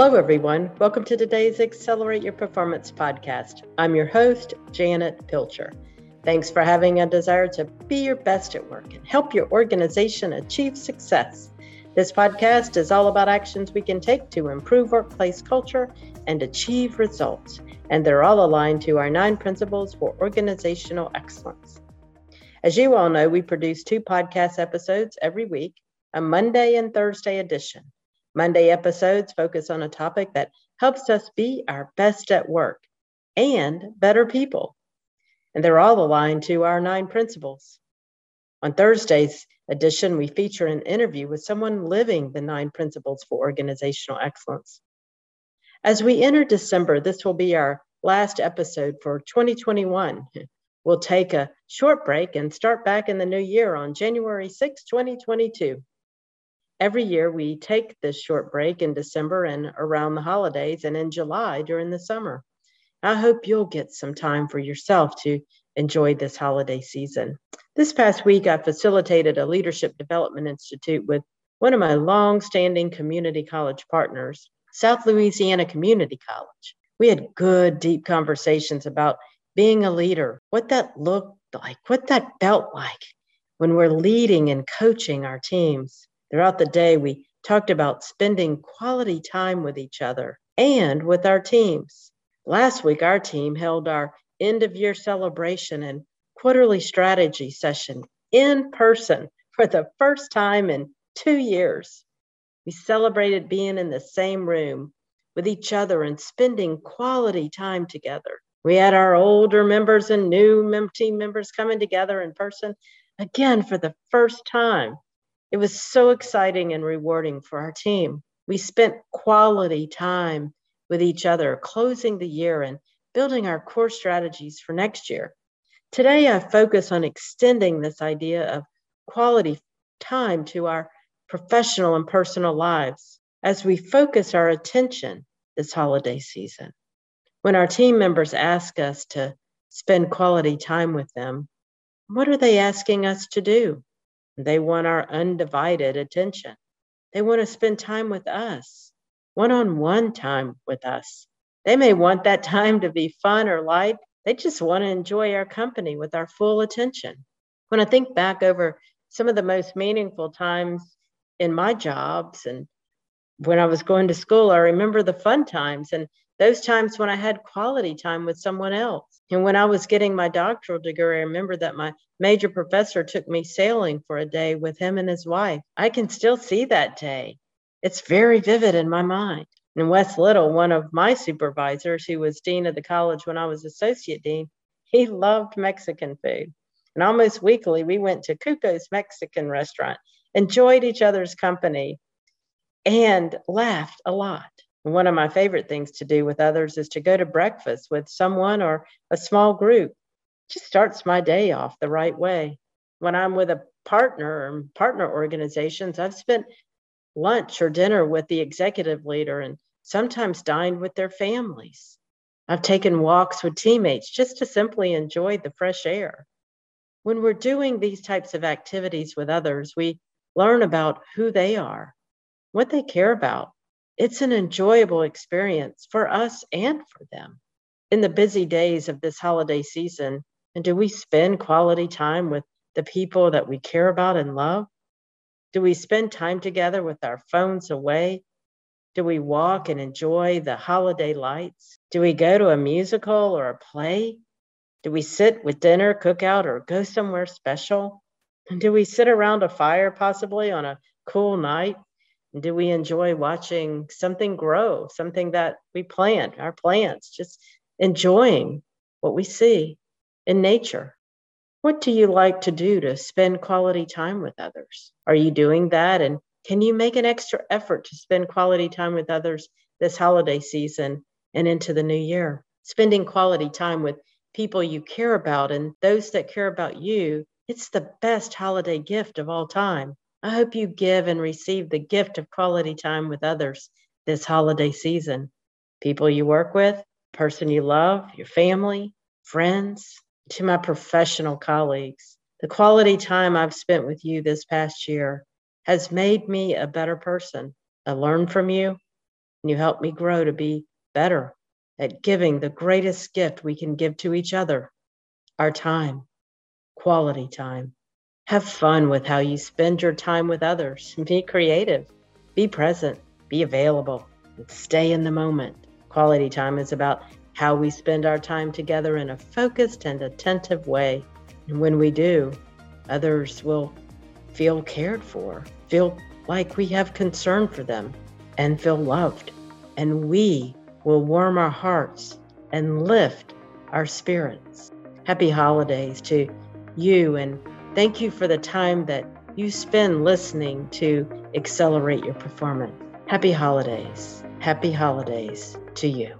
Hello, everyone. Welcome to today's Accelerate Your Performance podcast. I'm your host, Janet Pilcher. Thanks for having a desire to be your best at work and help your organization achieve success. This podcast is all about actions we can take to improve workplace culture and achieve results, and they're all aligned to our nine principles for organizational excellence. As you all know, we produce two podcast episodes every week, a Monday and Thursday edition. Monday episodes focus on a topic that helps us be our best at work and better people. And they're all aligned to our nine principles. On Thursday's edition, we feature an interview with someone living the nine principles for organizational excellence. As we enter December, this will be our last episode for 2021. We'll take a short break and start back in the new year on January 6, 2022. Every year, we take this short break in December and around the holidays, and in July during the summer. I hope you'll get some time for yourself to enjoy this holiday season. This past week, I facilitated a leadership development institute with one of my long-standing community college partners, South Louisiana Community College. We had good, deep conversations about being a leader, what that looked like, what that felt like when we're leading and coaching our teams. Throughout the day, we talked about spending quality time with each other and with our teams. Last week, our team held our end of year celebration and quarterly strategy session in person for the first time in two years. We celebrated being in the same room with each other and spending quality time together. We had our older members and new team members coming together in person again for the first time. It was so exciting and rewarding for our team. We spent quality time with each other, closing the year and building our core strategies for next year. Today, I focus on extending this idea of quality time to our professional and personal lives as we focus our attention this holiday season. When our team members ask us to spend quality time with them, what are they asking us to do? They want our undivided attention. They want to spend time with us, one on one time with us. They may want that time to be fun or light. They just want to enjoy our company with our full attention. When I think back over some of the most meaningful times in my jobs and when I was going to school, I remember the fun times and those times when I had quality time with someone else. And when I was getting my doctoral degree, I remember that my major professor took me sailing for a day with him and his wife. I can still see that day. It's very vivid in my mind. And Wes Little, one of my supervisors, who was dean of the college when I was associate dean, he loved Mexican food. And almost weekly, we went to Cuco's Mexican restaurant, enjoyed each other's company, and laughed a lot. One of my favorite things to do with others is to go to breakfast with someone or a small group. It just starts my day off the right way. When I'm with a partner or partner organizations, I've spent lunch or dinner with the executive leader and sometimes dined with their families. I've taken walks with teammates just to simply enjoy the fresh air. When we're doing these types of activities with others, we learn about who they are, what they care about, it's an enjoyable experience for us and for them. In the busy days of this holiday season, and do we spend quality time with the people that we care about and love? Do we spend time together with our phones away? Do we walk and enjoy the holiday lights? Do we go to a musical or a play? Do we sit with dinner, cook out, or go somewhere special? And do we sit around a fire possibly on a cool night? Do we enjoy watching something grow, something that we plant, our plants, just enjoying what we see in nature? What do you like to do to spend quality time with others? Are you doing that? And can you make an extra effort to spend quality time with others this holiday season and into the new year? Spending quality time with people you care about and those that care about you, it's the best holiday gift of all time. I hope you give and receive the gift of quality time with others this holiday season. People you work with, person you love, your family, friends, to my professional colleagues. The quality time I've spent with you this past year has made me a better person. I learned from you, and you help me grow to be better at giving the greatest gift we can give to each other our time, quality time. Have fun with how you spend your time with others. Be creative, be present, be available, stay in the moment. Quality time is about how we spend our time together in a focused and attentive way. And when we do, others will feel cared for, feel like we have concern for them, and feel loved. And we will warm our hearts and lift our spirits. Happy holidays to you, and thank you for the time that you spend listening to accelerate your performance. Happy holidays. Happy holidays to you.